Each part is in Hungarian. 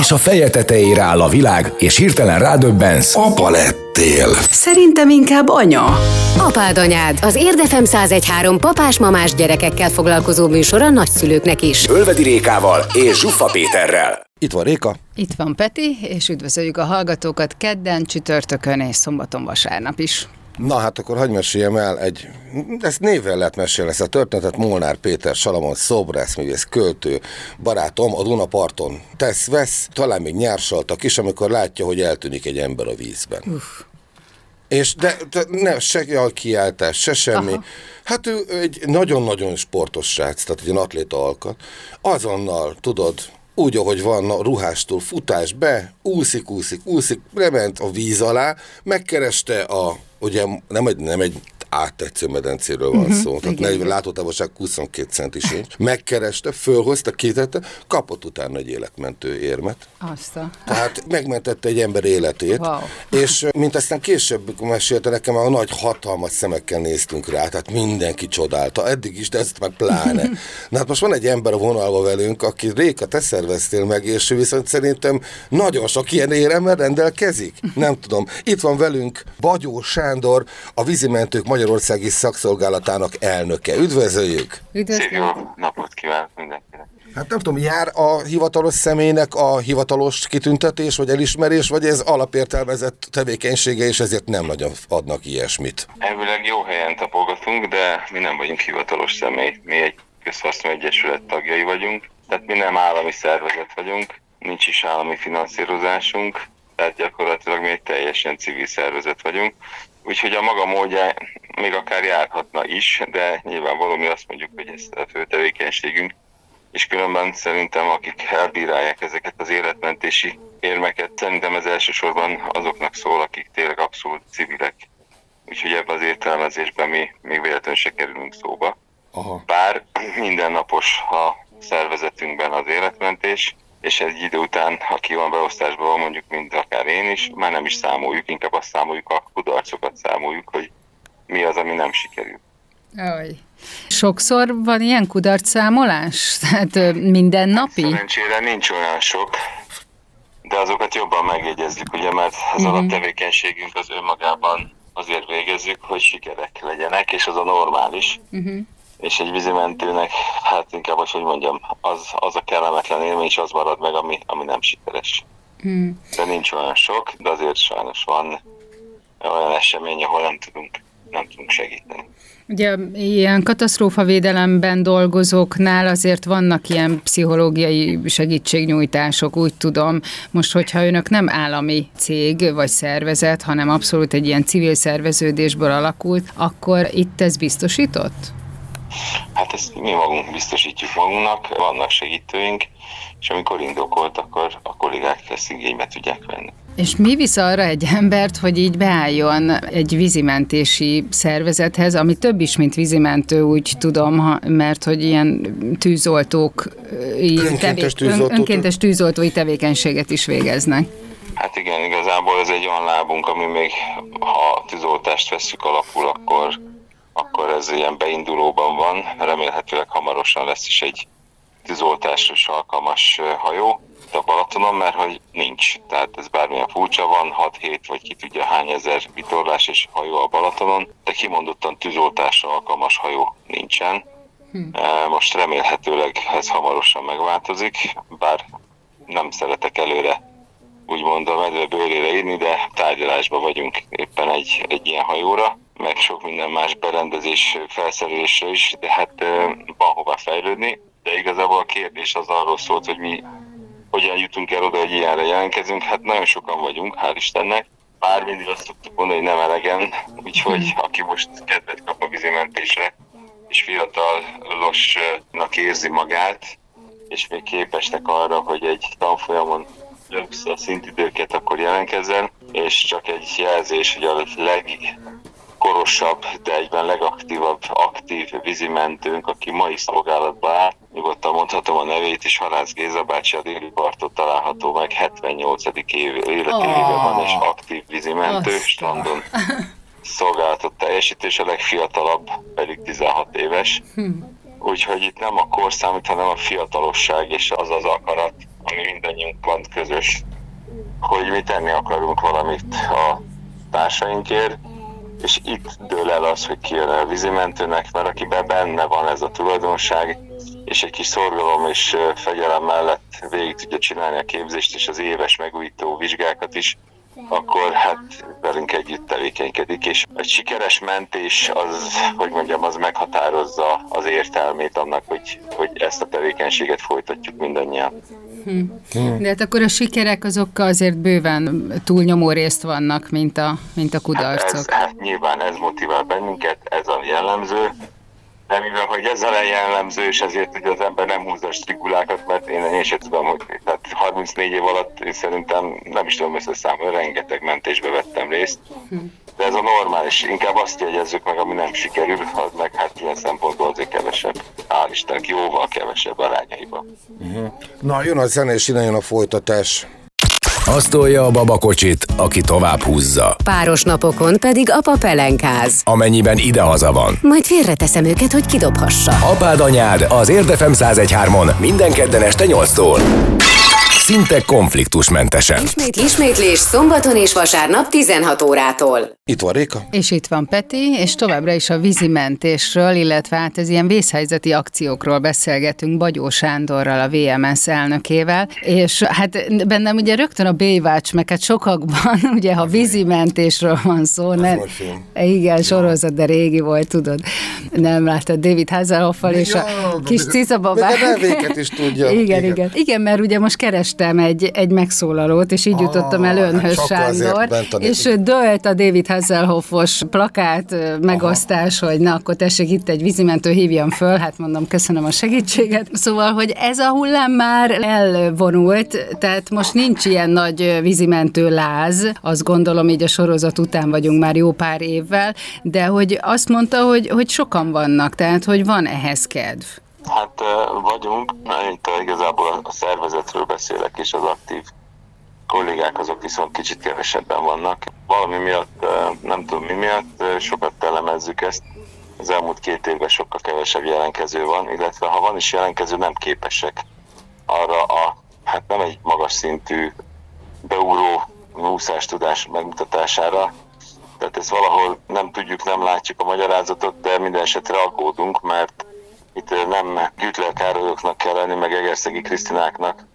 És a feje tetejére áll a világ, és hirtelen rádöbbensz. Apa lettél. Szerintem inkább anya. Apád anyád, az Érdefem 1013 papás-mamás gyerekekkel foglalkozó műsor a nagyszülőknek is. Ölvedi Rékával és Zsuffa Péterrel. Itt van Réka. Itt van Peti, és üdvözöljük a hallgatókat kedden, csütörtökön és szombaton vasárnap is. Na hát akkor hagyd meséljem el egy, ezt névvel lehet mesélni, ezt a történetet Molnár Péter Salamon szobrászművész, költő, barátom a Dunaparton tesz-vesz, talán még nyársaltak is, amikor látja, hogy eltűnik egy ember a vízben. Uff. És de, de ne, se a kiáltás, se semmi. Aha. Hát ő egy nagyon-nagyon sportos srác, tehát egy atléta alkat. Azonnal, tudod, úgy, ahogy van, a ruhástól futás be, úszik, úszik, úszik, lement a víz alá, megkereste a, ugye nem egy, nem egy áttetsző medencéről van uh-huh, szó. Tehát 40 látótávolság 22 centi sincs. Megkereste, fölhozta, kitette, kapott utána egy életmentő érmet. Azt a... Tehát megmentette egy ember életét. Wow. És mint aztán később mesélte nekem, a nagy hatalmas szemekkel néztünk rá, tehát mindenki csodálta, eddig is, de ezt meg pláne. Na hát most van egy ember a vonalba velünk, aki Réka, te szerveztél meg, és viszont szerintem nagyon sok ilyen éremmel rendelkezik. Nem tudom. Itt van velünk Bagyó Sándor, a vízimentők magyar Magyarországi Szakszolgálatának elnöke. Üdvözöljük! Üdvözlőjük! Jó napot kívánok mindenkinek! Hát nem tudom, jár a hivatalos személynek a hivatalos kitüntetés, vagy elismerés, vagy ez alapértelmezett tevékenysége, és ezért nem nagyon adnak ilyesmit? Elvileg jó helyen tapogatunk, de mi nem vagyunk hivatalos személy. Mi egy közhasznú egyesület tagjai vagyunk, tehát mi nem állami szervezet vagyunk, nincs is állami finanszírozásunk, tehát gyakorlatilag mi egy teljesen civil szervezet vagyunk. Úgyhogy a maga módja még akár járhatna is, de nyilvánvaló mi azt mondjuk, hogy ez a fő tevékenységünk, és különben szerintem akik elbírálják ezeket az életmentési érmeket, szerintem ez elsősorban azoknak szól, akik tényleg abszolút civilek. Úgyhogy ebben az értelmezésben mi még véletlenül se kerülünk szóba. Aha. Bár mindennapos a szervezetünkben az életmentés, és egy idő után, aki van beosztásban, mondjuk, mint akár én is, már nem is számoljuk, inkább azt számoljuk, a kudarcokat számoljuk, hogy mi az, ami nem sikerül. Aj. Sokszor van ilyen kudarcszámolás? Tehát minden napi? Szerencsére nincs olyan sok, de azokat jobban megjegyezzük, ugye, mert az uh-huh. alaptevékenységünk az önmagában azért végezzük, hogy sikerek legyenek, és az a normális. Uh-huh és egy vízimentőnek, hát inkább, hogy, mondjam, az, az a kellemetlen élmény, és az marad meg, ami, ami nem sikeres. Hmm. De nincs olyan sok, de azért sajnos van olyan esemény, ahol nem tudunk, nem tudunk segíteni. Ugye ilyen katasztrófavédelemben dolgozóknál azért vannak ilyen pszichológiai segítségnyújtások, úgy tudom. Most, hogyha önök nem állami cég vagy szervezet, hanem abszolút egy ilyen civil szerveződésből alakult, akkor itt ez biztosított? Hát ezt mi magunk biztosítjuk magunknak, vannak segítőink, és amikor indokolt, akkor a kollégák ezt igénybe tudják venni. És mi visz arra egy embert, hogy így beálljon egy vízimentési szervezethez, ami több is, mint vízimentő, úgy tudom, mert hogy ilyen tűzoltók, önkéntes, tevé- tűzoltó, önkéntes tűzoltói tevékenységet is végeznek. Hát igen, igazából ez egy olyan lábunk, ami még, ha tűzoltást veszük alapul, akkor akkor ez ilyen beindulóban van, remélhetőleg hamarosan lesz is egy tűzoltásra alkalmas hajó a Balatonon, mert hogy nincs. Tehát ez bármilyen furcsa van, 6-7 vagy ki tudja hány ezer vitorlás és hajó a Balatonon, de kimondottan tűzoltásra alkalmas hajó nincsen. Hm. Most remélhetőleg ez hamarosan megváltozik, bár nem szeretek előre úgymond a medve bőrére írni, de tárgyalásban vagyunk éppen egy, egy ilyen hajóra meg sok minden más berendezés felszerelésre is, de hát van hova fejlődni. De igazából a kérdés az arról szólt, hogy mi hogyan jutunk el oda, hogy ilyenre jelentkezünk. Hát nagyon sokan vagyunk, hál' Istennek. Bár mindig azt szoktuk mondani, hogy nem elegen, úgyhogy aki most kedvet kap a vízimentésre, és fiatalosnak érzi magát, és még képesnek arra, hogy egy tanfolyamon a szintidőket, akkor jelentkezzen, és csak egy jelzés, hogy a leg legkorosabb, de egyben legaktívabb, aktív vízimentőnk, aki mai szolgálatban áll. Nyugodtan mondhatom a nevét is, Halász Géza bácsi a déli partot található meg, 78. év, életévében van, és aktív vízimentő, strandon szolgálatot teljesít, és a legfiatalabb pedig 16 éves. Úgyhogy itt nem a kor számít, hanem a fiatalosság és az az akarat, ami mindannyiunkban közös, hogy mi tenni akarunk valamit a társainkért, és itt dől el az, hogy ki jön a vízimentőnek, mert akiben benne van ez a tulajdonság, és egy kis szorgalom és fegyelem mellett végig tudja csinálni a képzést és az éves megújító vizsgákat is, akkor hát velünk együtt tevékenykedik, és egy sikeres mentés az, hogy mondjam, az meghatározza az értelmét annak, hogy, hogy ezt a tevékenységet folytatjuk mindannyian. Hm. De hát akkor a sikerek azok azért bőven túlnyomó részt vannak, mint a, mint a kudarcok. Hát, ez, hát nyilván ez motivál bennünket, ez a jellemző, de mivel, hogy ez a jellemző, és ezért hogy az ember nem húzza a strigulákat, mert én, én sem tudom, hogy tehát 34 év alatt én szerintem nem is tudom összeszámolni, rengeteg mentésbe vettem részt. De ez a normális, inkább azt jegyezzük meg, ami nem sikerül, az meg hát ilyen szempontból azért kevesebb. Hál' Istennek, jóval kevesebb arányaiban. Uh-huh. Na, jön a zene, és innen jön a folytatás. Azt tolja a babakocsit, aki tovább húzza. Páros napokon pedig apa pelenkáz. Amennyiben idehaza van. Majd félreteszem őket, hogy kidobhassa. Apád anyád az Érdefem 1013-on minden kedden este 8-tól szinte konfliktusmentesen. Ismét, ismétlés szombaton és vasárnap 16 órától. Itt van Réka. És itt van Peti, és továbbra is a vízimentésről, illetve hát ez ilyen vészhelyzeti akciókról beszélgetünk Bagyó Sándorral, a VMS elnökével, és hát bennem ugye rögtön a Baywatch, meg hát sokakban, ugye ha vízimentésről van szó, nem, igen, sorozat, de régi volt, tudod, nem láttad David Hasselhoffal és a kis cicababák. Még a is tudja. Igen, igen, igen. Igen, mert ugye most keres kerestem egy, egy megszólalót, és így jutottam el önhöz, hát Sándor, és dölt a David Hasselhoffos plakát megosztás, Aha. hogy na, akkor tessék itt egy vízimentő, hívjam föl, hát mondom, köszönöm a segítséget. Szóval, hogy ez a hullám már elvonult, tehát most nincs ilyen nagy vízimentő láz, azt gondolom, így a sorozat után vagyunk már jó pár évvel, de hogy azt mondta, hogy, hogy sokan vannak, tehát hogy van ehhez kedv. Hát vagyunk, itt igazából a szervezetről beszélek, és az aktív kollégák azok viszont kicsit kevesebben vannak. Valami miatt, nem tudom mi miatt, sokat telemezzük ezt. Az elmúlt két évben sokkal kevesebb jelentkező van, illetve ha van is jelentkező, nem képesek arra a, hát nem egy magas szintű beúró úszás tudás megmutatására. Tehát ezt valahol nem tudjuk, nem látjuk a magyarázatot, de minden esetre aggódunk, mert itt nem Gütler kell lenni, meg Egerszegi Krisztináknak,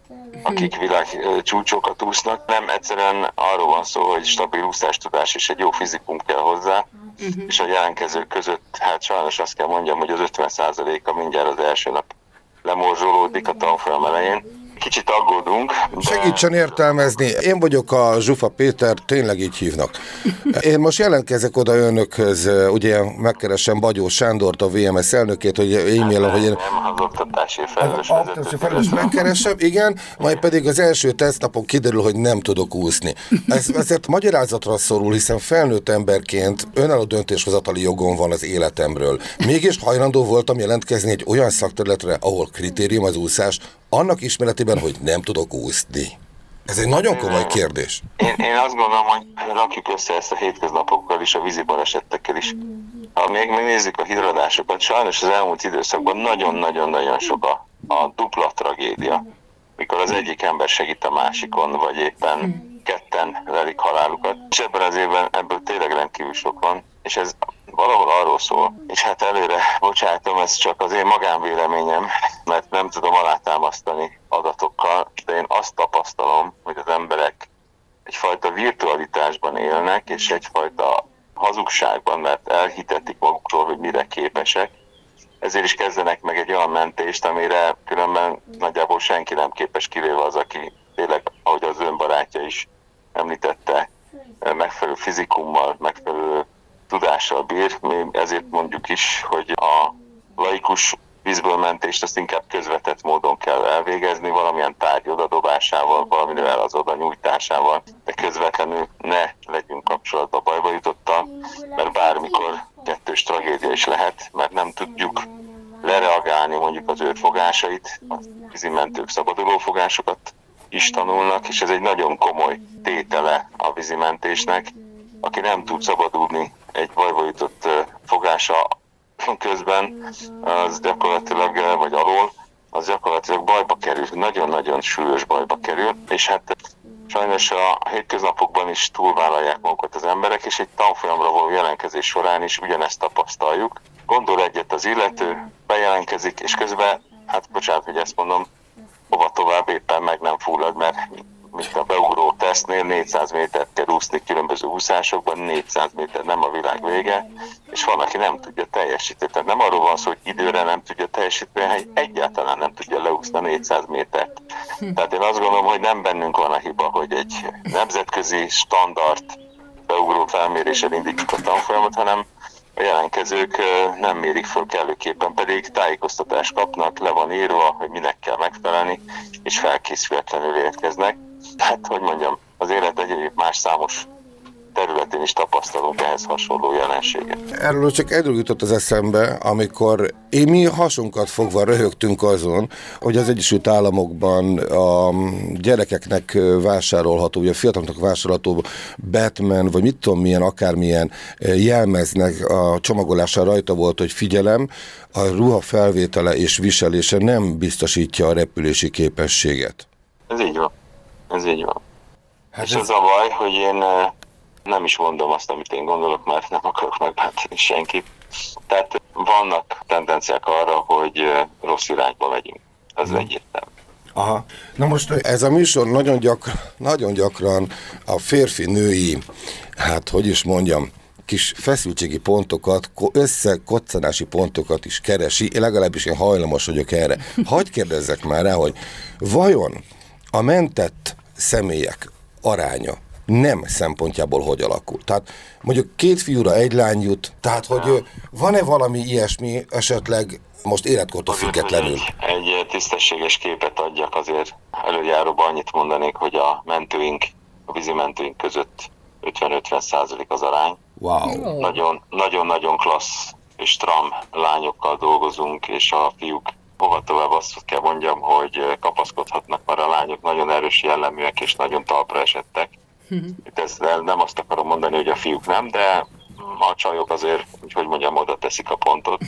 akik világ csúcsokat úsznak, nem egyszerűen arról van szó, hogy stabil úszástudás és egy jó fizikum kell hozzá, uh-huh. és a jelentkezők között, hát sajnos azt kell mondjam, hogy az 50%-a mindjárt az első nap lemorzsolódik a tanfolyam elején, kicsit aggódunk. De... Segítsen értelmezni. Én vagyok a Zsufa Péter, tényleg így hívnak. Én most jelentkezek oda önökhöz, ugye megkeresem Bagyó Sándort, a VMS elnökét, hogy e-mailem, hogy én... Nem az oktatási felelős megkeresem, igen, majd pedig az első tesztnapon kiderül, hogy nem tudok úszni. Ez, ezért magyarázatra szorul, hiszen felnőtt emberként önálló döntéshozatali jogom van az életemről. Mégis hajlandó voltam jelentkezni egy olyan szakterületre, ahol kritérium az úszás, annak ismeretében, hogy nem tudok úszni? Ez egy nagyon komoly kérdés. Én, én azt gondolom, hogy rakjuk össze ezt a hétköznapokkal is, a vízi balesetekkel is. Ha még nézzük a hidradásokat, sajnos az elmúlt időszakban nagyon-nagyon-nagyon sok a, a dupla tragédia, mikor az egyik ember segít a másikon, vagy éppen ketten lelik halálukat. És ebben az évben ebből tényleg rendkívül sok van, és ez valahol arról szól, és hát előre bocsátom, ez csak az én magánvéleményem, mert nem tudom alátámasztani adatokkal, de én azt tapasztalom, hogy az emberek egyfajta virtualitásban élnek, és egyfajta hazugságban, mert elhitetik magukról, hogy mire képesek, ezért is kezdenek meg egy olyan mentést, amire különben nagyjából senki nem képes, kivéve az, aki tényleg, ahogy az ön barátja is említette, megfelelő fizikummal, megfelelő tudással bír, mi ezért mondjuk is, hogy a laikus vízből mentést azt inkább közvetett módon kell elvégezni, valamilyen tárgy odadobásával, valamivel az oda nyújtásával, de közvetlenül ne legyünk kapcsolatba bajba jutottal, mert bármikor kettős tragédia is lehet, mert nem tudjuk lereagálni mondjuk az ő fogásait, a vízimentők szabaduló fogásokat is tanulnak, és ez egy nagyon komoly tétele a vízimentésnek. Aki nem tud szabadulni egy bajba jutott fogása közben, az gyakorlatilag, vagy alól, az gyakorlatilag bajba kerül, nagyon-nagyon súlyos bajba kerül, és hát sajnos a hétköznapokban is túlvállalják magukat az emberek, és egy tanfolyamra való jelentkezés során is ugyanezt tapasztaljuk. Gondol egyet az illető, bejelentkezik, és közben, hát bocsánat, hogy ezt mondom, hova tovább éppen meg nem fullad, mert mint a beugró tesztnél 400 métert kell úszni különböző úszásokban, 400 méter nem a világ vége, és van, aki nem tudja teljesíteni. Tehát nem arról van szó, hogy időre nem tudja teljesíteni, hanem egyáltalán nem tudja leúszni a 400 métert. Tehát én azt gondolom, hogy nem bennünk van a hiba, hogy egy nemzetközi standard beugró felméréssel indítjuk a tanfolyamot, hanem a jelentkezők nem mérik föl kellőképpen, pedig tájékoztatást kapnak, le van írva, hogy minek kell megfelelni, és felkészületlenül érkeznek. Hát, hogy mondjam, az élet egy más számos területén is tapasztalunk ehhez hasonló jelenséget. Erről csak egy jutott az eszembe, amikor én mi hasunkat fogva röhögtünk azon, hogy az Egyesült Államokban a gyerekeknek vásárolható, vagy a fiataloknak vásárolható Batman, vagy mit tudom milyen, akármilyen jelmeznek a csomagolása rajta volt, hogy figyelem, a ruha felvétele és viselése nem biztosítja a repülési képességet. Ez így van. Ez így van. Hát és ez... az a baj, hogy én nem is mondom azt, amit én gondolok, mert nem akarok megbántani senkit. Tehát vannak tendenciák arra, hogy rossz irányba megyünk. Ez hmm. egyértelmű. Aha. Na most ez a műsor nagyon, gyakran, nagyon gyakran a férfi-női, hát hogy is mondjam, kis feszültségi pontokat, összekoccanási pontokat is keresi, legalábbis én hajlamos vagyok erre. Hagy kérdezzek már rá, hogy vajon a mentett személyek aránya nem szempontjából hogy alakul. Tehát mondjuk két fiúra egy lány jut, tehát hogy van-e valami ilyesmi esetleg most életkortól függetlenül? Egy, egy tisztességes képet adjak azért előjáróban annyit mondanék, hogy a mentőink, a vízimentőink között 50-50 százalék az arány. Wow. Nagyon-nagyon klassz és tram lányokkal dolgozunk, és a fiúk hova tovább azt kell mondjam, hogy kapaszkodhatnak, mert a lányok nagyon erős jelleműek és nagyon talpra esettek. Itt ezzel nem azt akarom mondani, hogy a fiúk nem, de a csajok azért, hogy mondjam, oda teszik a pontot.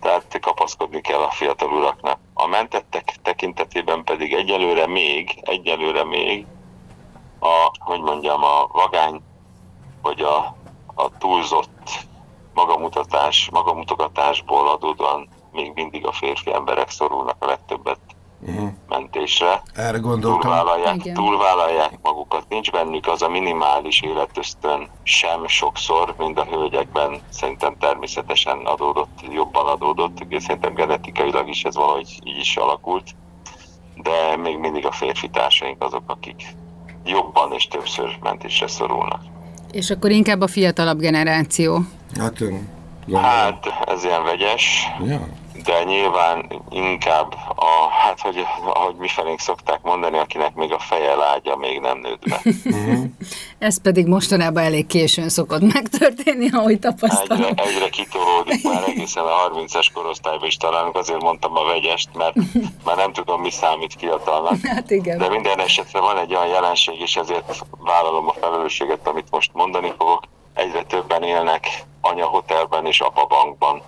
Tehát kapaszkodni kell a fiatal uraknak. A mentettek tekintetében pedig egyelőre még, egyelőre még a, hogy mondjam, a vagány, vagy a, a túlzott magamutatás, magamutogatásból adódóan még mindig a férfi emberek szorulnak a legtöbbet uh-huh. mentésre. Erre gondoltam. Túlvállalják, túlvállalják magukat. Nincs bennük az a minimális életösztön sem sokszor, mint a hölgyekben. Szerintem természetesen adódott, jobban adódott. Szerintem genetikailag is ez valahogy így is alakult. De még mindig a férfi társaink azok, akik jobban és többször mentésre szorulnak. És akkor inkább a fiatalabb generáció. Hát, hát ez ilyen vegyes. Ja de nyilván inkább, a, hát hogy, ahogy mi felénk szokták mondani, akinek még a feje lágya még nem nőtt be. Ez pedig mostanában elég későn szokott megtörténni, ahogy tapasztalom. Egyre, egyre kitolódik, már egészen a 30-es korosztályban is találunk, azért mondtam a vegyest, mert már nem tudom, mi számít fiatalnak. Hát igen. De minden esetre van egy olyan jelenség, és ezért vállalom a felelősséget, amit most mondani fogok. Egyre többen élnek anyahotelben és apabankban.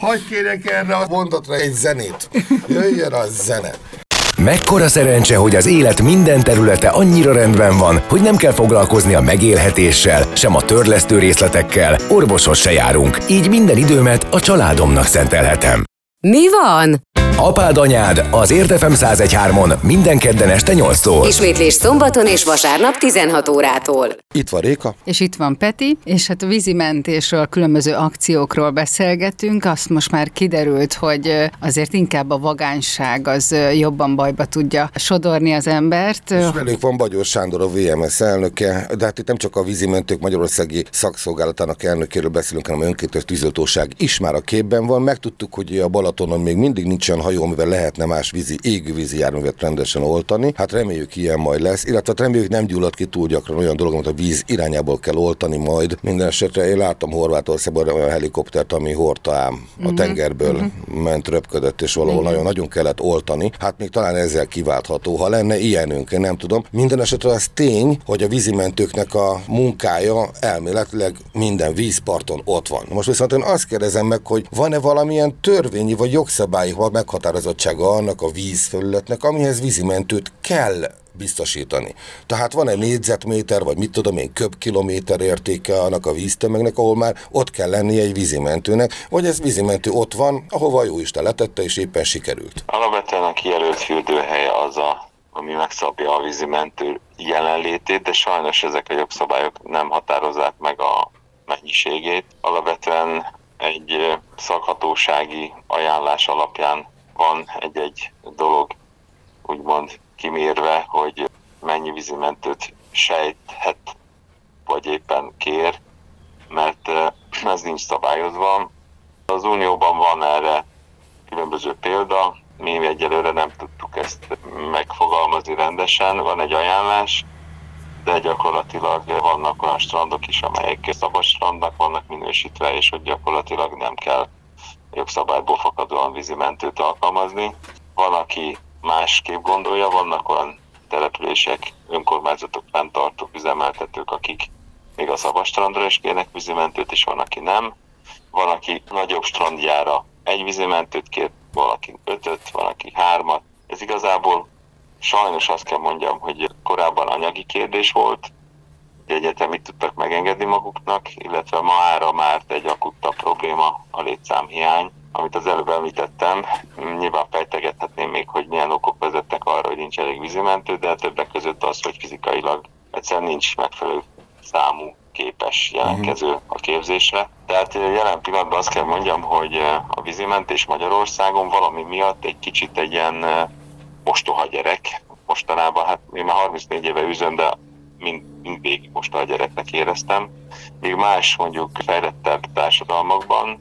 Hogy kérek erre a mondatra egy zenét? Jöjjön a zene. Mekkora szerencse, hogy az élet minden területe annyira rendben van, hogy nem kell foglalkozni a megélhetéssel, sem a törlesztő részletekkel, orvoshoz se járunk, így minden időmet a családomnak szentelhetem. Mi van? Apád anyád az Érdefem 1013-on minden kedden este 8-tól. Ismétlés szombaton és vasárnap 16 órától. Itt van Réka. És itt van Peti, és hát a vízimentésről, különböző akciókról beszélgetünk. Azt most már kiderült, hogy azért inkább a vagányság az jobban bajba tudja sodorni az embert. És velünk van Bagyos Sándor, a VMS elnöke, de hát itt nem csak a vízimentők Magyarországi szakszolgálatának elnökéről beszélünk, hanem a önkéntes tűzoltóság is már a képben van. Megtudtuk, hogy a Balatonon még mindig nincsen hajó, amivel lehetne más vízi, égvízi járművet rendesen oltani. Hát reméljük ilyen majd lesz, illetve hát reméljük nem gyullad ki túl gyakran olyan dolog, amit a víz irányából kell oltani majd. Minden esetre én láttam Horvátországban olyan helikoptert, ami hordta ám a mhm. tengerből uh-huh. ment, röpködött, és valahol nagyon-nagyon kellett oltani. Hát még talán ezzel kiváltható, ha lenne ilyenünk, én nem tudom. Minden esetre az tény, hogy a vízimentőknek a munkája elméletileg minden vízparton ott van. Most viszont én azt kérdezem meg, hogy van-e valamilyen törvényi vagy jogszabályi meghatározottsága annak a vízfelületnek, amihez vízimentőt kell biztosítani. Tehát van egy négyzetméter, vagy mit tudom én, köbkilométer értéke annak a víztömegnek, ahol már ott kell lennie egy vízimentőnek, vagy ez vízimentő ott van, ahova jó Isten letette, és éppen sikerült. Alapvetően a kijelölt fürdőhelye az a ami megszabja a vízimentő jelenlétét, de sajnos ezek a jogszabályok nem határozzák meg a mennyiségét. Alapvetően egy szakhatósági ajánlás alapján van egy-egy dolog úgymond kimérve, hogy mennyi vízimentőt sejthet, vagy éppen kér, mert ez nincs szabályozva. Az Unióban van erre különböző példa, mi egyelőre nem tudtuk ezt megfogalmazni rendesen, van egy ajánlás, de gyakorlatilag vannak olyan strandok is, amelyek szabad strandnak vannak minősítve, és hogy gyakorlatilag nem kell jogszabályból fakadóan vízimentőt alkalmazni. Van, aki másképp gondolja, vannak olyan települések, önkormányzatok, fenntartók, üzemeltetők, akik még a szabad strandra is kérnek vízimentőt, és van, aki nem. Van, aki nagyobb strandjára egy vízimentőt kér, valaki ötöt, valaki hármat. Ez igazából sajnos azt kell mondjam, hogy korábban anyagi kérdés volt, egyetem mit tudtak megengedni maguknak, illetve ma ára már egy akutta probléma a létszámhiány, amit az előbb említettem. Nyilván fejtegethetném még, hogy milyen okok vezetnek arra, hogy nincs elég vízimentő, de többek között az, hogy fizikailag egyszerűen nincs megfelelő számú képes jelentkező a képzésre. Tehát jelen pillanatban azt kell mondjam, hogy a vízimentés Magyarországon valami miatt egy kicsit egy ilyen mostoha gyerek. Mostanában, hát én már 34 éve üzöm, de mind, mindig mostoha gyereknek éreztem. Még más mondjuk fejlettebb társadalmakban,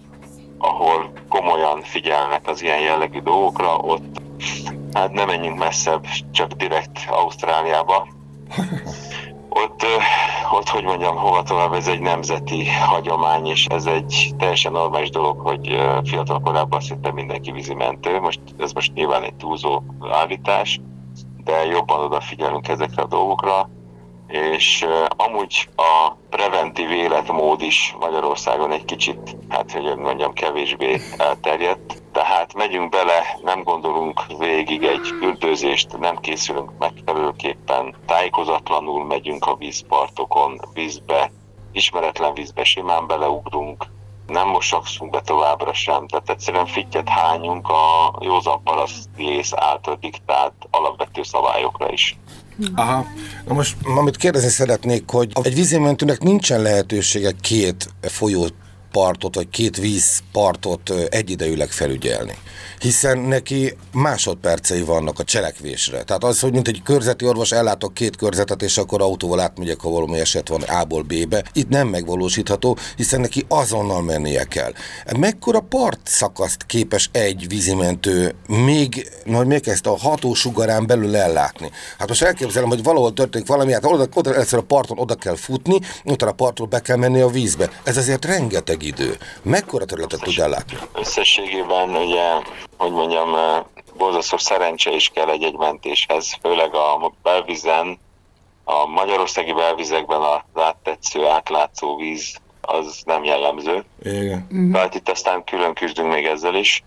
ahol komolyan figyelnek az ilyen jellegű dolgokra, ott hát nem menjünk messzebb, csak direkt Ausztráliába. Ott, ott, hogy mondjam, hova tovább, ez egy nemzeti hagyomány, és ez egy teljesen normális dolog, hogy fiatal korában szinte mindenki vízimentő. Most, ez most nyilván egy túlzó állítás, de jobban odafigyelünk ezekre a dolgokra és amúgy a preventív életmód is Magyarországon egy kicsit, hát hogy mondjam, kevésbé elterjedt. Tehát megyünk bele, nem gondolunk végig egy üldözést, nem készülünk megfelelőképpen, tájékozatlanul megyünk a vízpartokon, vízbe, ismeretlen vízbe simán beleugrunk, nem mosakszunk be továbbra sem, tehát egyszerűen fittyet hányunk a józan paraszti ész által diktált alapvető szabályokra is. Aha. Na most, amit kérdezni szeretnék, hogy egy vízimentőnek nincsen lehetősége két folyót partot, vagy két vízpartot egyidejűleg felügyelni. Hiszen neki másodpercei vannak a cselekvésre. Tehát az, hogy mint egy körzeti orvos ellátok két körzetet, és akkor autóval átmegyek, ha valami eset van A-ból B-be, itt nem megvalósítható, hiszen neki azonnal mennie kell. Mekkora part szakaszt képes egy vízimentő még, hogy még ezt a hatósugarán belül ellátni? Hát most elképzelem, hogy valahol történik valami, hát oda, oda egyszer a parton oda kell futni, utána a partról be kell menni a vízbe. Ez azért rengeteg idő. Mekkora területet tud ellátni? Összességében ugye, hogy mondjam, eh, borzasztó szerencse is kell egy-egy mentéshez, főleg a belvizen, a magyarországi belvizekben a áttetsző, átlátszó víz az nem jellemző. Igen. Uh-huh. Tehát itt aztán külön küzdünk még ezzel is.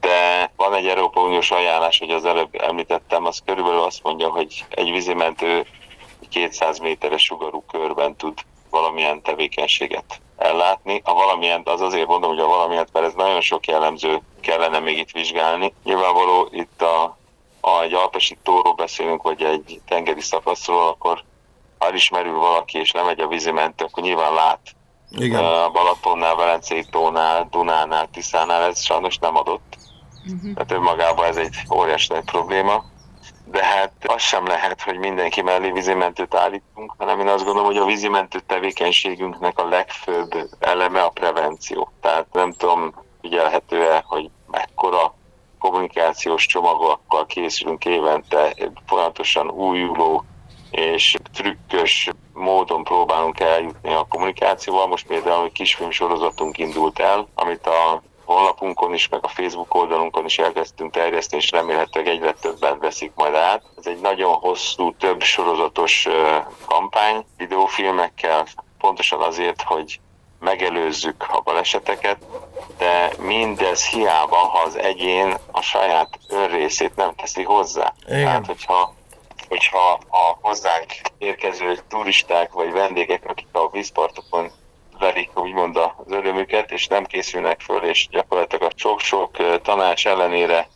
De van egy Európa Uniós ajánlás, hogy az előbb említettem, az körülbelül azt mondja, hogy egy vízimentő 200 méteres sugarú körben tud valamilyen tevékenységet ellátni. A valamilyen, az azért mondom, hogy a valamilyen, mert ez nagyon sok jellemző kellene még itt vizsgálni. Nyilvánvaló itt a, a egy alpesi tóról beszélünk, vagy egy tengeri szakaszról, akkor ha ismerül valaki és lemegy a vízimentő, akkor nyilván lát igen. A Balatonnál, Velencei tónál, Dunánál, Tiszánál ez sajnos nem adott. Uh-huh. Tehát önmagában ez egy óriási nagy probléma. De hát az sem lehet, hogy mindenki mellé vízimentőt állítunk, hanem én azt gondolom, hogy a vízimentő tevékenységünknek a legfőbb eleme a prevenció. Tehát nem tudom, figyelhető-e, hogy mekkora kommunikációs csomagokkal készülünk évente, folyamatosan újuló és trükkös módon próbálunk eljutni a kommunikációval. Most például egy kisfilm sorozatunk indult el, amit a honlapunkon is, meg a Facebook oldalunkon is elkezdtünk terjeszteni, és remélhetőleg egyre többen veszik majd át. Ez egy nagyon hosszú, több sorozatos kampány videófilmekkel, pontosan azért, hogy megelőzzük a baleseteket, de mindez hiába, ha az egyén a saját önrészét nem teszi hozzá. Igen. Tehát, hogyha hogyha a hozzánk érkező turisták vagy vendégek, akik a vízpartokon verik úgymond az örömüket, és nem készülnek föl, és gyakorlatilag a sok-sok tanács ellenére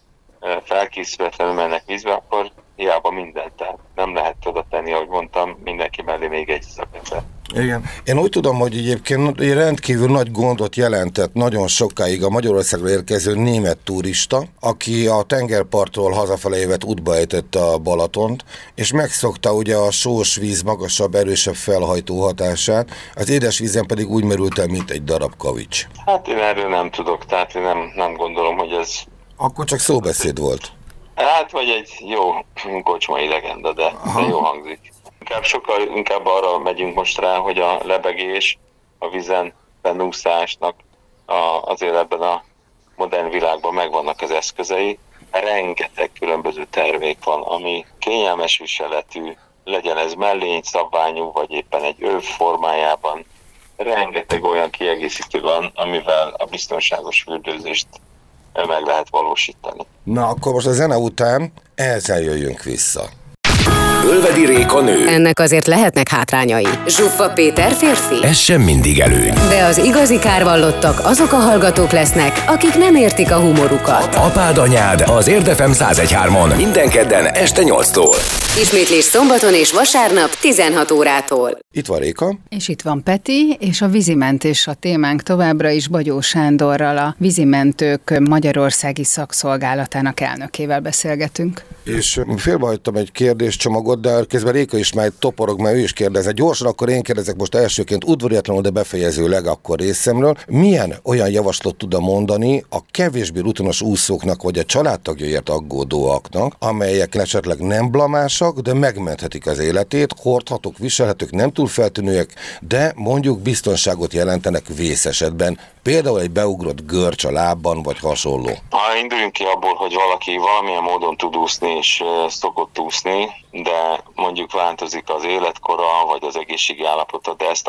felkészületlenül mennek vízbe, akkor hiába mindent. Tehát nem lehet oda tenni, ahogy mondtam, mindenki mellé még egy szakember. Igen. Én úgy tudom, hogy egyébként egy rendkívül nagy gondot jelentett nagyon sokáig a Magyarországra érkező német turista, aki a tengerpartról hazafele évet útba ejtette a Balatont, és megszokta ugye a sós víz magasabb, erősebb felhajtó hatását, az édes vízen pedig úgy merült el, mint egy darab kavics. Hát én erről nem tudok, tehát én nem, nem gondolom, hogy ez... Akkor csak szóbeszéd volt. Hát, vagy egy jó kocsmai legenda, de, de jó hangzik. Inkább sokkal inkább arra megyünk most rá, hogy a lebegés, a vizen benúszásnak a, azért ebben a modern világban megvannak az eszközei. Rengeteg különböző termék van, ami kényelmes viseletű, legyen ez mellény szabványú, vagy éppen egy öv formájában. Rengeteg olyan kiegészítő van, amivel a biztonságos fürdőzést meg lehet valósítani. Na, akkor most a zene után ezzel jöjjünk vissza. Ölvedi Réka nő. Ennek azért lehetnek hátrányai. Zsuffa Péter férfi. Ez sem mindig előny. De az igazi kárvallottak azok a hallgatók lesznek, akik nem értik a humorukat. Apád anyád az Érdefem 1013-on minden kedden este 8-tól. Ismétlés szombaton és vasárnap 16 órától. Itt van Réka. És itt van Peti, és a vízimentés a témánk továbbra is Bagyó Sándorral, a vízimentők Magyarországi Szakszolgálatának elnökével beszélgetünk. És félbehagytam egy kérdéscsomagot, de közben Réka is már toporog, mert ő is kérdezett. Gyorsan akkor én kérdezek most elsőként udvariatlanul, de befejezőleg akkor részemről. Milyen olyan javaslatot tud mondani a kevésbé rutinos úszóknak, vagy a családtagjaiért aggódóaknak, amelyek esetleg nem blamásak, de megmenthetik az életét, hordhatók, viselhetők, nem túl feltűnőek, de mondjuk biztonságot jelentenek vészesetben. Például egy beugrott görcs a lábban, vagy hasonló. Ha induljunk ki abból, hogy valaki valamilyen módon tud úszni, és szokott úszni, de mondjuk változik az életkora, vagy az egészségi állapota, de ezt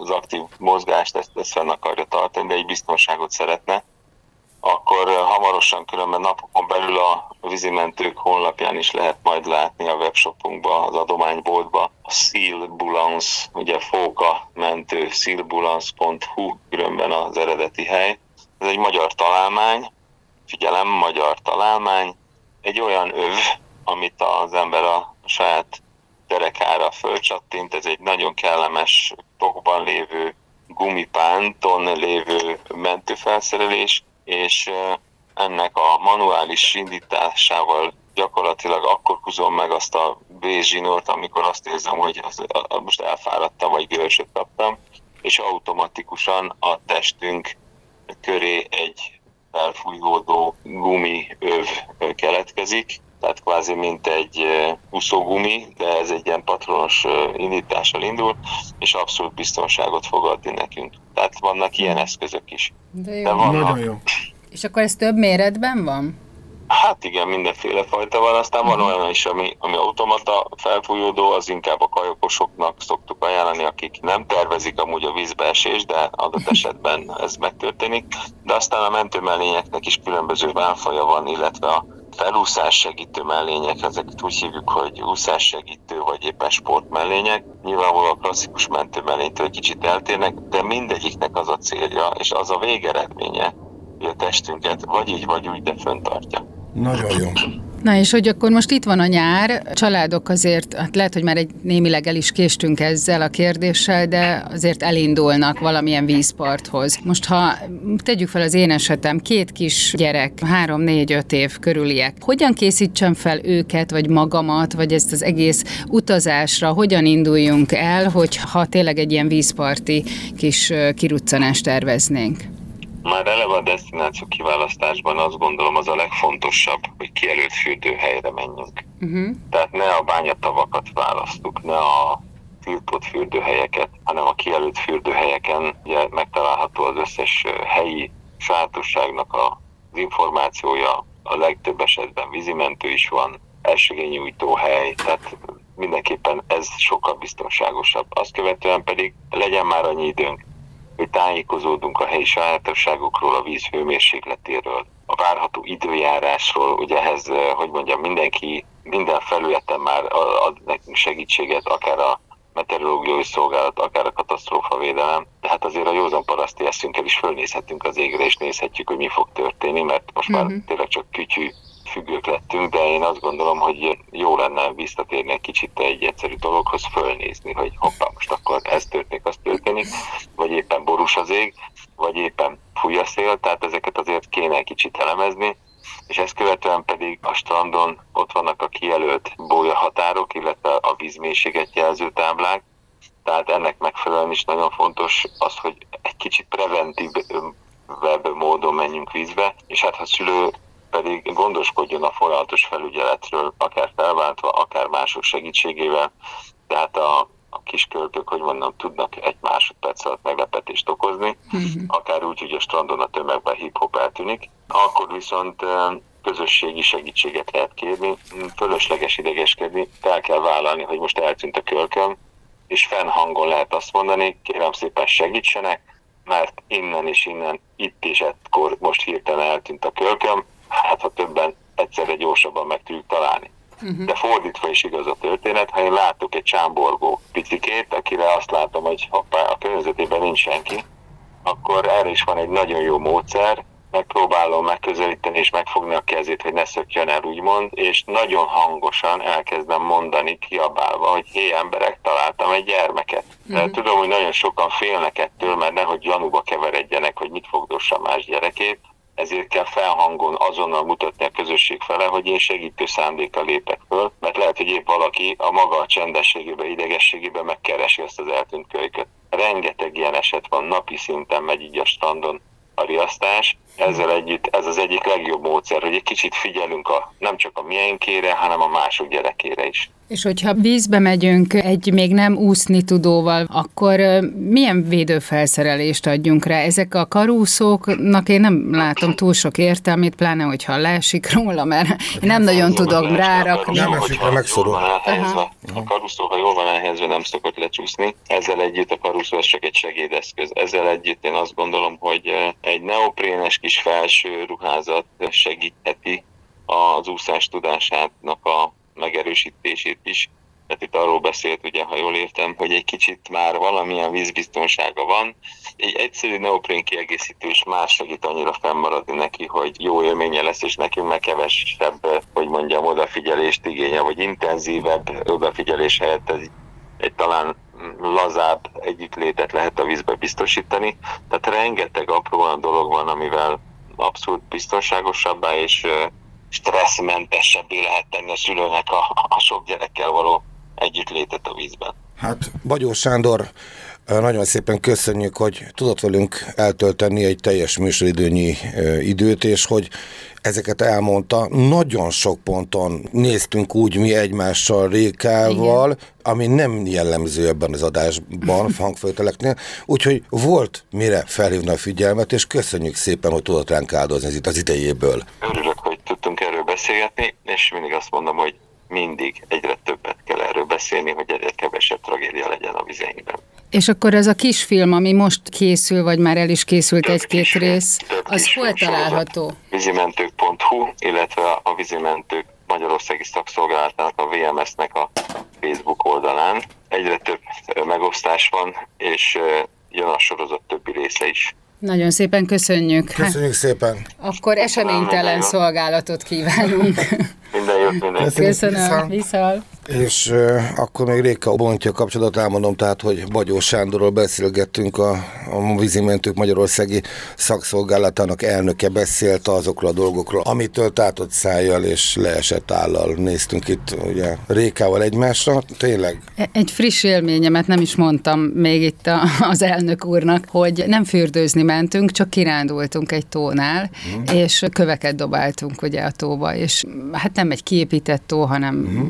az aktív mozgást, ezt, ezt fenn akarja tartani, de egy biztonságot szeretne, akkor hamarosan különben napokon belül a vízimentők honlapján is lehet majd látni a webshopunkba, az adományboltba. A Seal Bulance, ugye Fóka mentő, sealbulance.hu különben az eredeti hely. Ez egy magyar találmány, figyelem, magyar találmány, egy olyan öv, amit az ember a saját derekára fölcsattint, ez egy nagyon kellemes tokban lévő gumipánton lévő mentőfelszerelés, és ennek a manuális indításával gyakorlatilag akkor húzom meg azt a bézsinort, amikor azt érzem, hogy az, a, most elfáradtam, vagy görösöt kaptam, és automatikusan a testünk köré egy felfújódó gumi öv keletkezik, tehát kvázi mint egy úszógumi, de ez egy ilyen patronos indítással indul, és abszolút biztonságot fog adni nekünk. Tehát vannak ilyen eszközök is. De jó. De vannak... Nagyon jó. És akkor ez több méretben van? Hát igen, mindenféle fajta van, aztán van uh-huh. olyan is, ami, ami automata felfújódó, az inkább a kajokosoknak szoktuk ajánlani, akik nem tervezik amúgy a vízbeesést, de adott esetben ez megtörténik. De aztán a mentőmellényeknek is különböző válfaja van, illetve a felúszás segítő mellények, ezeket úgy hívjuk, hogy úszás segítő, vagy éppen sportmellények. Nyilvánvalóan a klasszikus mentőmellénytől kicsit eltérnek, de mindegyiknek az a célja, és az a végeredménye, hogy a testünket vagy így, vagy úgy, de föntartja. Nagyon jó. Na és hogy akkor most itt van a nyár, családok azért, hát lehet, hogy már egy némileg el is késtünk ezzel a kérdéssel, de azért elindulnak valamilyen vízparthoz. Most ha tegyük fel az én esetem, két kis gyerek, három, négy, öt év körüliek, hogyan készítsem fel őket, vagy magamat, vagy ezt az egész utazásra, hogyan induljunk el, hogy ha tényleg egy ilyen vízparti kis kiruccanást terveznénk? Már eleve a destináció kiválasztásban azt gondolom az a legfontosabb, hogy kijelölt fürdőhelyre menjünk. Uh-huh. Tehát ne a bányatavakat választuk, ne a tiltott fürdőhelyeket, hanem a kijelölt fürdőhelyeken ugye megtalálható az összes helyi sajátosságnak az információja, a legtöbb esetben vízimentő is van, elsőgényújtó hely, tehát mindenképpen ez sokkal biztonságosabb. Azt követően pedig legyen már annyi időnk, hogy tájékozódunk a helyi sajátosságokról, a víz hőmérsékletéről, a várható időjárásról, ugye ehhez, hogy mondjam, mindenki minden felületen már ad nekünk segítséget, akár a meteorológiai szolgálat, akár a katasztrófavédelem. Tehát azért a józan paraszti eszünkkel is fölnézhetünk az égre, és nézhetjük, hogy mi fog történni, mert most uh-huh. már mhm. tényleg csak kütyű függők lettünk, de én azt gondolom, hogy jó lenne visszatérni egy kicsit egy egyszerű dologhoz, fölnézni, hogy hoppá, most akkor ez történik, az történik, vagy éppen borús az ég, vagy éppen fúj a szél, tehát ezeket azért kéne egy kicsit elemezni, és ezt követően pedig a strandon ott vannak a kijelölt határok, illetve a vízmélységet jelző táblák, tehát ennek megfelelően is nagyon fontos az, hogy egy kicsit preventív web módon menjünk vízbe, és hát ha szülő pedig gondoskodjon a folyamatos felügyeletről, akár felváltva, akár mások segítségével, tehát a, a kisköltők, hogy mondom, tudnak egy másodperc alatt meglepetést okozni, uh-huh. akár úgy, hogy a strandon a tömegben hip-hop eltűnik, akkor viszont közösségi segítséget lehet kérni, fölösleges idegeskedni, fel kell vállalni, hogy most eltűnt a kölköm, és fennhangon lehet azt mondani, kérem szépen segítsenek, mert innen és innen, itt és ekkor most hirtelen eltűnt a kölköm, hát ha többen egyszerre gyorsabban meg tudjuk találni. Uh-huh. De fordítva is igaz a történet, ha én látok egy csámborgó picikét, akire azt látom, hogy hoppá, a környezetében nincs senki, akkor erre is van egy nagyon jó módszer, megpróbálom megközelíteni és megfogni a kezét, hogy ne szökjön el, úgymond, és nagyon hangosan elkezdem mondani, kiabálva, hogy hé emberek, találtam egy gyermeket. Uh-huh. Tudom, hogy nagyon sokan félnek ettől, mert nehogy gyanúba keveredjenek, hogy mit fogdossa más gyerekét, ezért kell felhangon azonnal mutatni a közösség fele, hogy én segítő szándéka lépek föl, mert lehet, hogy épp valaki a maga csendességében, idegességében megkeresi ezt az eltűnt kölyköt. Rengeteg ilyen eset van, napi szinten megy így a strandon a riasztás, ezzel együtt ez az egyik legjobb módszer, hogy egy kicsit figyelünk a, nem csak a miénkére, hanem a mások gyerekére is. És hogyha vízbe megyünk egy még nem úszni tudóval, akkor milyen védőfelszerelést adjunk rá? Ezek a karúszóknak én nem látom túl sok értelmét, pláne hogyha leesik róla, mert én nem nagyon tudom rárakni. Nem esik, megszorul. A karuszó, ha jól van elhelyezve, nem szokott lecsúszni. Ezzel együtt a karuszó az csak egy segédeszköz. Ezzel együtt én azt gondolom, hogy egy neoprénes kis felső ruházat segítheti az úszás tudásának a megerősítését is. Tehát itt arról beszélt, ugye, ha jól értem, hogy egy kicsit már valamilyen vízbiztonsága van. Egy egyszerű neoprén kiegészítő is már segít annyira fennmaradni neki, hogy jó élménye lesz, és nekünk meg kevesebb, hogy mondjam, odafigyelést igénye, vagy intenzívebb odafigyelés helyett egy, egy talán lazább együttlétet lehet a vízbe biztosítani. Tehát rengeteg apró olyan dolog van, amivel abszolút biztonságosabbá és stresszmentesebbé lehet tenni a szülőnek a, a sok gyerekkel való együttlétet a vízben. Hát Bagyó Sándor, nagyon szépen köszönjük, hogy tudott velünk eltölteni egy teljes műsoridőnyi időt, és hogy ezeket elmondta. Nagyon sok ponton néztünk úgy mi egymással Rékával, Igen. ami nem jellemző ebben az adásban, hangfőteleknél, úgyhogy volt mire felhívni a figyelmet, és köszönjük szépen, hogy tudott ránk áldozni itt az idejéből. Örülök, hogy tudtunk erről beszélgetni, és mindig azt mondom, hogy mindig egyre többet kell erről beszélni, hogy egyre kevesebb tragédia legyen a vizeinkben. És akkor ez a kisfilm, ami most készül, vagy már el is készült egy-két rész, az hol található? Vízimentők.hu, illetve a Vízimentők Magyarországi Szakszolgálatának, a VMS-nek a Facebook oldalán. Egyre több megosztás van, és jön a sorozat többi része is. Nagyon szépen köszönjük. Köszönjük szépen. Akkor eseménytelen szolgálatot kívánunk. Minden jót mindenki. Köszönöm. Viszal. És uh, akkor még Réka bontja a kapcsolatot, elmondom tehát, hogy Bagyó Sándorról beszélgettünk, a, a vízimentők Magyarországi szakszolgálatának elnöke beszélt azokról a dolgokról, amitől tátott szájjal és leesett állal néztünk itt ugye Rékával egymásra, tényleg. Egy friss élményemet nem is mondtam még itt a, az elnök úrnak, hogy nem fürdőzni mentünk, csak kirándultunk egy tónál, mm. és köveket dobáltunk ugye a tóba, és hát nem egy kiépített tó, hanem mm.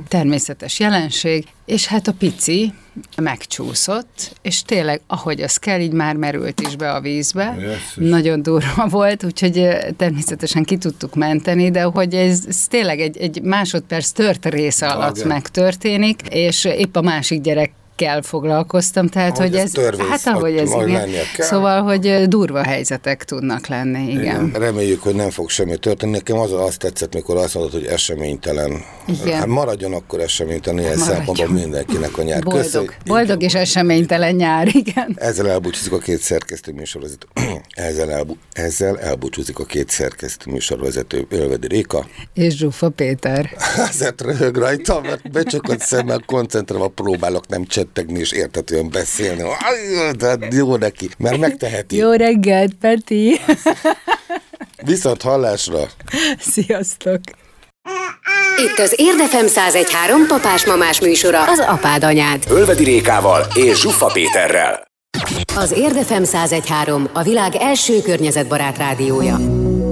Természetes jelenség, és hát a pici megcsúszott, és tényleg, ahogy az kell, így már merült is be a vízbe. Yes, Nagyon durva volt, úgyhogy természetesen ki tudtuk menteni, de hogy ez, ez tényleg egy, egy másodperc tört része alatt okay. megtörténik, és épp a másik gyerek kell foglalkoztam, tehát ahogy hogy ez, törvény, hát ahogy ez igen. Szóval, hogy durva helyzetek tudnak lenni, igen. igen. Reméljük, hogy nem fog semmi történni. Nekem az azt tetszett, mikor azt mondod, hogy eseménytelen. Igen. Hát maradjon akkor eseménytelen, ilyen szempontból mindenkinek a nyár. Boldog, Köszön, Boldog és eseménytelen nyár, igen. Ezzel elbúcsúzik a két szerkesztő műsorvezető. ezzel, elbú, ezzel elbúcsúzik a két szerkesztő műsorvezető Ölvedi Réka. És Zsufa Péter. Azért röhög rajta, mert becsukott szemmel koncentrálva próbálok nem csinálni rettegni és értetően beszélni. De hát jó neki, mert megteheti. Jó reggelt, Peti! Viszont hallásra! Sziasztok! Itt az Érdefem 1013 papás-mamás műsora, az apád anyád. Ölvedi Rékával és Zsuffa Péterrel. Az Érdefem 1013 a világ első környezetbarát rádiója.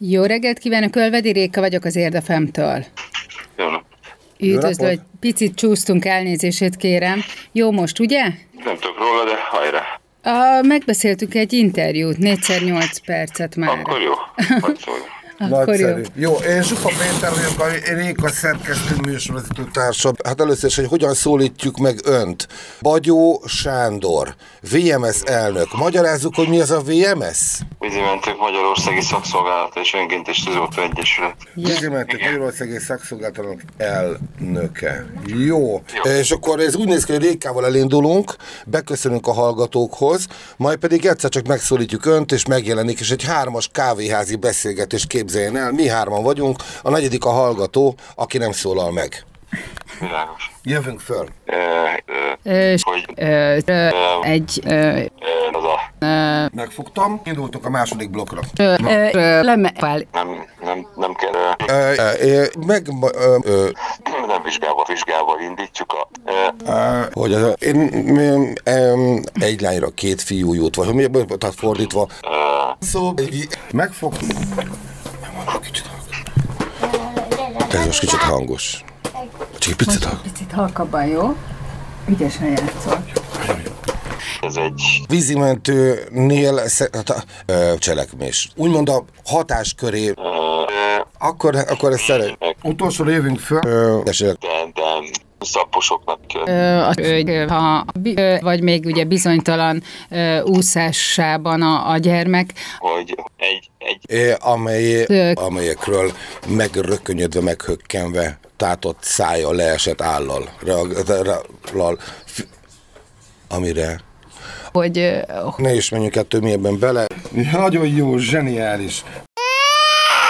Jó reggelt kívánok, Ölvedi Réka vagyok az Érdefemtől. Jó Üdvözlő, hogy picit csúsztunk, elnézését kérem. Jó most, ugye? Nem tudok róla, de hajrá. A, megbeszéltük egy interjút, négyszer nyolc percet már. Akkor jó, Akkor Nagyszerű. Jó. jó, én Zsufa Péter vagyok, a Réka szerkesztő műsorvezető társam. Hát először is, hogy hogyan szólítjuk meg önt. Bagyó Sándor, VMS elnök. Magyarázzuk, hogy mi az a VMS? Vízimentők Magyarországi Szakszolgálat és Önként és Tűzoltó Egyesület. Vízimentők Magyarországi Szakszolgálatának elnöke. Jó. Jó. És akkor ez úgy néz ki, hogy Rékával elindulunk, beköszönünk a hallgatókhoz, majd pedig egyszer csak megszólítjuk önt, és megjelenik, és egy hármas kávéházi beszélgetés kép képzeljen el, mi hárman vagyunk, a negyedik a hallgató, aki nem szólal meg. Világos. Jövünk föl. Egy... Megfogtam, indultunk a második blokkra. Nem, nem, nem kell. Meg... Nem vizsgával, vizsgával indítjuk a... Hogy az, én, egy lányra két fiú jut, vagy mi, tehát fordítva. Szóval megfogtam. Kicsit hangos. Ez most kicsit hangos. Csak egy picit hangos. Picit halkabban, jó? Ügyesen játszol. Ez egy... Vízimentőnél hát, cselekmés. Úgymond a hatásköré... Akkor, akkor ezt szeret. Utolsó jövünk föl. De, de szaposoknak kell. Ha, vagy még ugye bizonytalan úszásában a, a gyermek. Hogy egy, egy... É, amely, amelyekről megrökönyödve, meghökkenve tátott szája leesett állal, reagál, amire hogy... Ne is menjünk ettől mélyebben bele. Nagyon jó, zseniális.